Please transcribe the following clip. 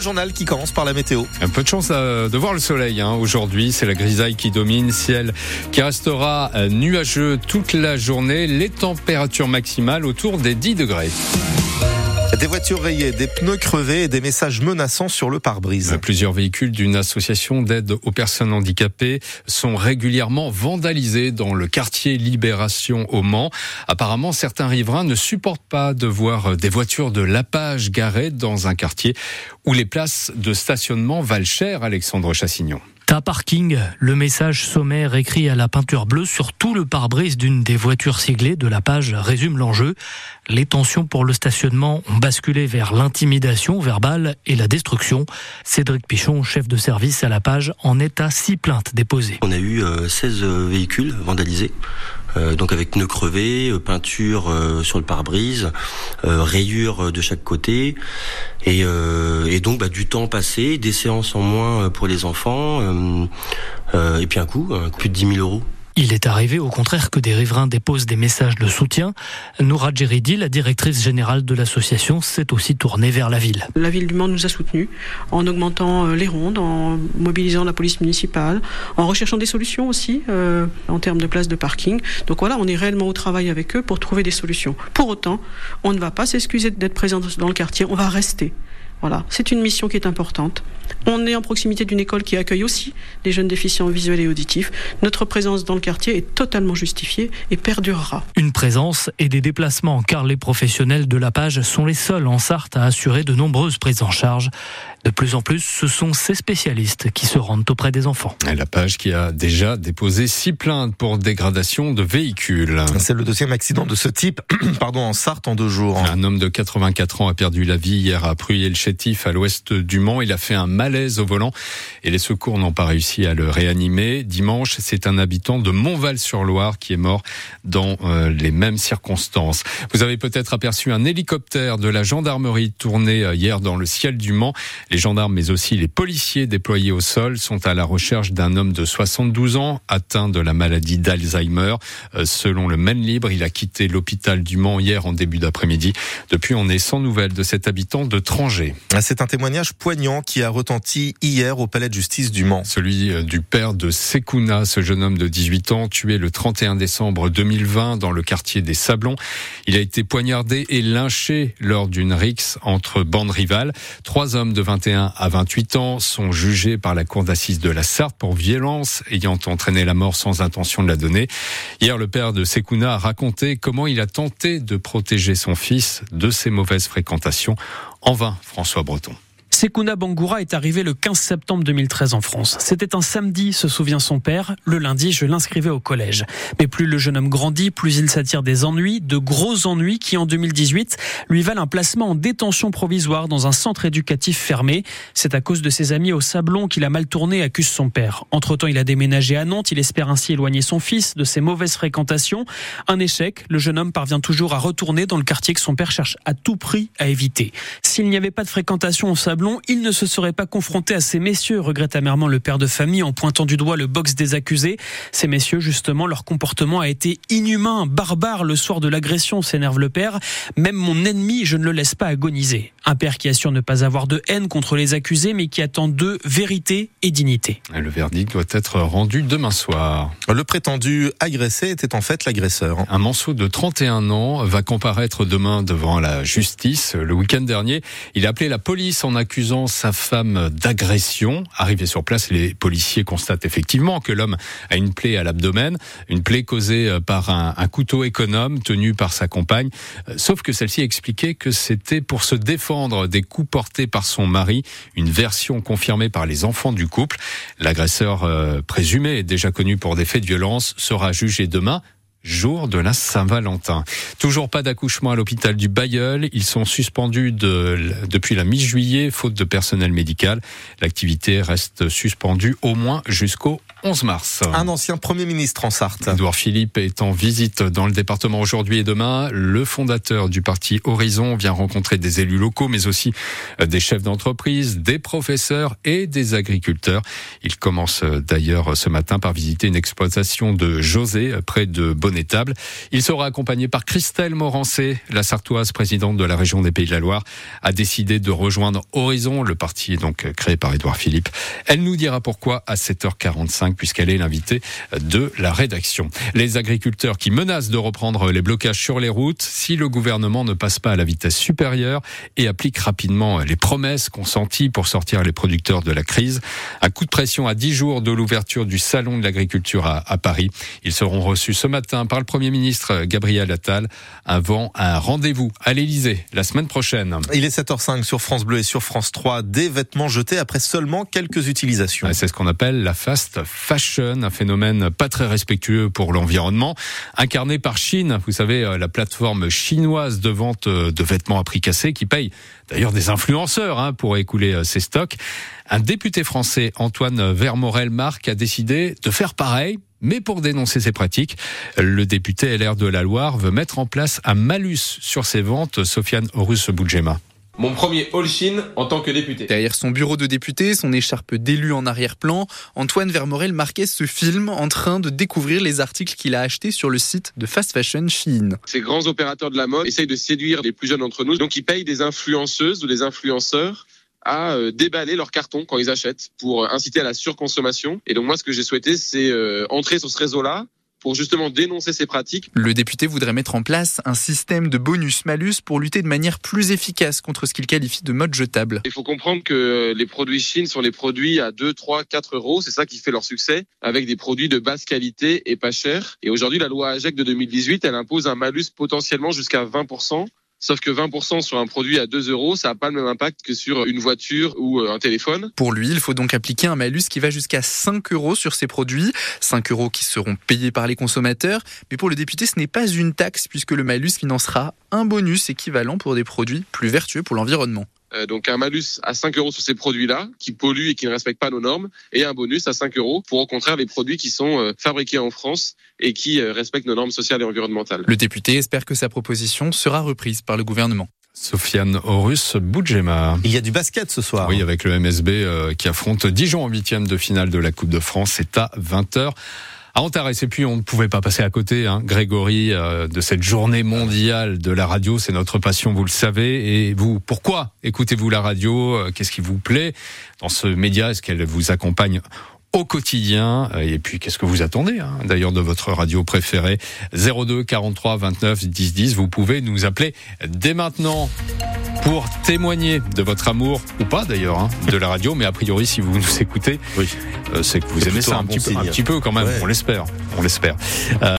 Journal qui commence par la météo. Un peu de chance euh, de voir le soleil hein. aujourd'hui. C'est la grisaille qui domine. Ciel qui restera euh, nuageux toute la journée. Les températures maximales autour des 10 degrés. Des voitures rayées, des pneus crevés et des messages menaçants sur le pare-brise. Plusieurs véhicules d'une association d'aide aux personnes handicapées sont régulièrement vandalisés dans le quartier Libération au Mans. Apparemment, certains riverains ne supportent pas de voir des voitures de lapage garées dans un quartier où les places de stationnement valent cher, Alexandre Chassignon. Ta parking, le message sommaire écrit à la peinture bleue sur tout le pare-brise d'une des voitures siglées de la page résume l'enjeu. Les tensions pour le stationnement ont basculé vers l'intimidation verbale et la destruction. Cédric Pichon, chef de service à la page, en est à six plaintes déposées. On a eu 16 euh, véhicules vandalisés. Euh, donc avec pneus crevés, euh, peinture sur le pare-brise, rayures de chaque côté, et, donc bah, du temps passé, des séances en moins pour les enfants, et puis un coût, plus de 10 000 euros. Il est arrivé au contraire que des riverains déposent des messages de soutien. Noura Djeridi, la directrice générale de l'association, s'est aussi tournée vers la ville. La ville du Mans nous a soutenus en augmentant euh, les rondes, en mobilisant la police municipale, en recherchant des solutions aussi euh, en termes de places de parking. Donc voilà, on est réellement au travail avec eux pour trouver des solutions. Pour autant, on ne va pas s'excuser d'être présent dans le quartier, on va rester. Voilà, c'est une mission qui est importante. On est en proximité d'une école qui accueille aussi des jeunes déficients visuels et auditifs. Notre présence dans le quartier est totalement justifiée et perdurera. Une présence et des déplacements car les professionnels de la page sont les seuls en Sarthe à assurer de nombreuses prises en charge. De plus en plus, ce sont ces spécialistes qui se rendent auprès des enfants. La page qui a déjà déposé six plaintes pour dégradation de véhicules. C'est le deuxième accident de ce type pardon, en Sarthe en deux jours. Un homme de 84 ans a perdu la vie hier à Pruyé-le à l'ouest du Mans. Il a fait un malaise au volant et les secours n'ont pas réussi à le réanimer. Dimanche, c'est un habitant de Montval-sur-Loire qui est mort dans euh, les mêmes circonstances. Vous avez peut-être aperçu un hélicoptère de la gendarmerie tourné euh, hier dans le ciel du Mans. Les gendarmes, mais aussi les policiers déployés au sol sont à la recherche d'un homme de 72 ans atteint de la maladie d'Alzheimer. Euh, selon le Maine Libre, il a quitté l'hôpital du Mans hier en début d'après-midi. Depuis, on est sans nouvelles de cet habitant de Trangé. C'est un témoignage poignant qui a hier au palais de justice du Mans. Celui euh, du père de Sekouna, ce jeune homme de 18 ans, tué le 31 décembre 2020 dans le quartier des Sablons. Il a été poignardé et lynché lors d'une rixe entre bandes rivales. Trois hommes de 21 à 28 ans sont jugés par la cour d'assises de la Sarthe pour violence ayant entraîné la mort sans intention de la donner. Hier, le père de Sekouna a raconté comment il a tenté de protéger son fils de ses mauvaises fréquentations en vain, François Breton. Sekuna Bangoura est arrivé le 15 septembre 2013 en France. C'était un samedi, se souvient son père. Le lundi, je l'inscrivais au collège. Mais plus le jeune homme grandit, plus il s'attire des ennuis, de gros ennuis qui, en 2018, lui valent un placement en détention provisoire dans un centre éducatif fermé. C'est à cause de ses amis au Sablon qu'il a mal tourné, accuse son père. Entre-temps, il a déménagé à Nantes. Il espère ainsi éloigner son fils de ses mauvaises fréquentations. Un échec. Le jeune homme parvient toujours à retourner dans le quartier que son père cherche à tout prix à éviter. S'il n'y avait pas de fréquentation au Sablon, il ne se serait pas confronté à ces messieurs, regrette amèrement le père de famille en pointant du doigt le box des accusés. Ces messieurs, justement, leur comportement a été inhumain, barbare le soir de l'agression, s'énerve le père. Même mon ennemi, je ne le laisse pas agoniser. Un père qui assure ne pas avoir de haine contre les accusés, mais qui attend d'eux vérité et dignité. Le verdict doit être rendu demain soir. Le prétendu agressé était en fait l'agresseur. Un manceau de 31 ans va comparaître demain devant la justice. Le week-end dernier, il a appelé la police en accusant accusant sa femme d'agression. Arrivé sur place, les policiers constatent effectivement que l'homme a une plaie à l'abdomen, une plaie causée euh, par un, couteau économe tenu par sa compagne. Euh, sauf que celle-ci expliquait que c'était pour se défendre des coups portés par son mari, une version confirmée par les enfants du couple. L'agresseur euh, présumé, déjà connu pour des faits de violence, sera jugé demain jour de la Saint-Valentin. Toujours pas d'accouchement à l'hôpital du Bayeul. Ils sont suspendus de, depuis la mi-juillet, faute de personnel médical. L'activité reste suspendue au moins jusqu'au 11 mars. Un ancien Premier ministre en Sarthe. Edouard Philippe est en visite dans le département aujourd'hui et demain. Le fondateur du parti Horizon vient rencontrer des élus locaux, mais aussi des chefs d'entreprise, des professeurs et des agriculteurs. Il commence d'ailleurs ce matin par visiter une exploitation de José près de Bonnetable. Il sera accompagné par Christelle Morancé, la sartoise présidente de la région des Pays de la Loire, a décidé de rejoindre Horizon. Le parti est donc créé par Edouard Philippe. Elle nous dira pourquoi à 7h45 puisqu'elle est l'invitée de la rédaction. Les agriculteurs qui menacent de reprendre les blocages sur les routes si le gouvernement ne passe pas à la vitesse supérieure et applique rapidement les promesses consenties pour sortir les producteurs de la crise. Un coup de pression à 10 jours de l'ouverture du salon de l'agriculture à, à, Paris. Ils seront reçus ce matin par le Premier ministre Gabriel Attal avant un rendez-vous à l'Élysée la semaine prochaine. Il est 7h05 sur France Bleu et sur France 3. Des vêtements jetés après seulement quelques utilisations. C'est ce qu'on appelle la fast fashion, un phénomène pas très respectueux pour l'environnement, incarné par Chine. Vous savez, la plateforme chinoise de vente de vêtements à prix cassé qui paye d'ailleurs des influenceurs hein, pour écouler ses stocks. Un député français, Antoine Vermorel-Marc, a décidé de faire pareil mais pour dénoncer ces pratiques, le député LR de la Loire veut mettre en place un malus sur ses ventes. Sofiane Horus Boudjema. Mon premier all Chine en tant que député. Derrière son bureau de député, son écharpe d'élu en arrière-plan, Antoine Vermorel marquait ce film en train de découvrir les articles qu'il a achetés sur le site de fast fashion Chine. Ces grands opérateurs de la mode essayent de séduire les plus jeunes d'entre nous, donc ils payent des influenceuses ou des influenceurs à déballer leurs cartons quand ils achètent pour inciter à la surconsommation. Et donc moi, ce que j'ai souhaité, c'est entrer sur ce réseau-là pour justement dénoncer ces pratiques. Le député voudrait mettre en place un système de bonus-malus pour lutter de manière plus efficace contre ce qu'il qualifie de mode jetable. Il faut comprendre que les produits Chine sont les produits à 2, 3, 4 euros. C'est ça qui fait leur succès, avec des produits de basse qualité et pas chers. Et aujourd'hui, la loi AGEC de 2018, elle impose un malus potentiellement jusqu'à 20%. Sauf que 20% sur un produit à 2 euros, ça n'a pas le même impact que sur une voiture ou un téléphone. Pour lui, il faut donc appliquer un malus qui va jusqu'à 5 euros sur ces produits. 5 euros qui seront payés par les consommateurs. Mais pour le député, ce n'est pas une taxe puisque le malus financera un bonus équivalent pour des produits plus vertueux pour l'environnement. Euh, donc un malus à 5 euros sur ces produits-là qui polluent et qui ne respectent pas nos normes, et un bonus à 5 euros pour au contraire les produits qui sont euh, fabriqués en France et qui euh, respectent nos normes sociales et environnementales. Le député espère que sa proposition sera reprise par le gouvernement. Sofiane Horus Boudjema. Il y a du basket ce soir. Oui, avec le MSB qui affronte Dijon en huitième de finale de la Coupe de France. C'est à 20h à Antares. Et puis on ne pouvait pas passer à côté, hein, Grégory, euh, de cette journée mondiale de la radio. C'est notre passion, vous le savez. Et vous, pourquoi écoutez-vous la radio? Qu'est-ce qui vous plaît dans ce média? Est-ce qu'elle vous accompagne au quotidien. Et puis, qu'est-ce que vous attendez hein, d'ailleurs de votre radio préférée? 02 43 29 10 10. Vous pouvez nous appeler dès maintenant pour témoigner de votre amour, ou pas d'ailleurs, hein, de la radio. Mais a priori, si vous nous écoutez, oui. euh, c'est que vous aimez ça un, bon petit peu, un, petit peu, quand même. Ouais. On l'espère. On l'espère. Euh,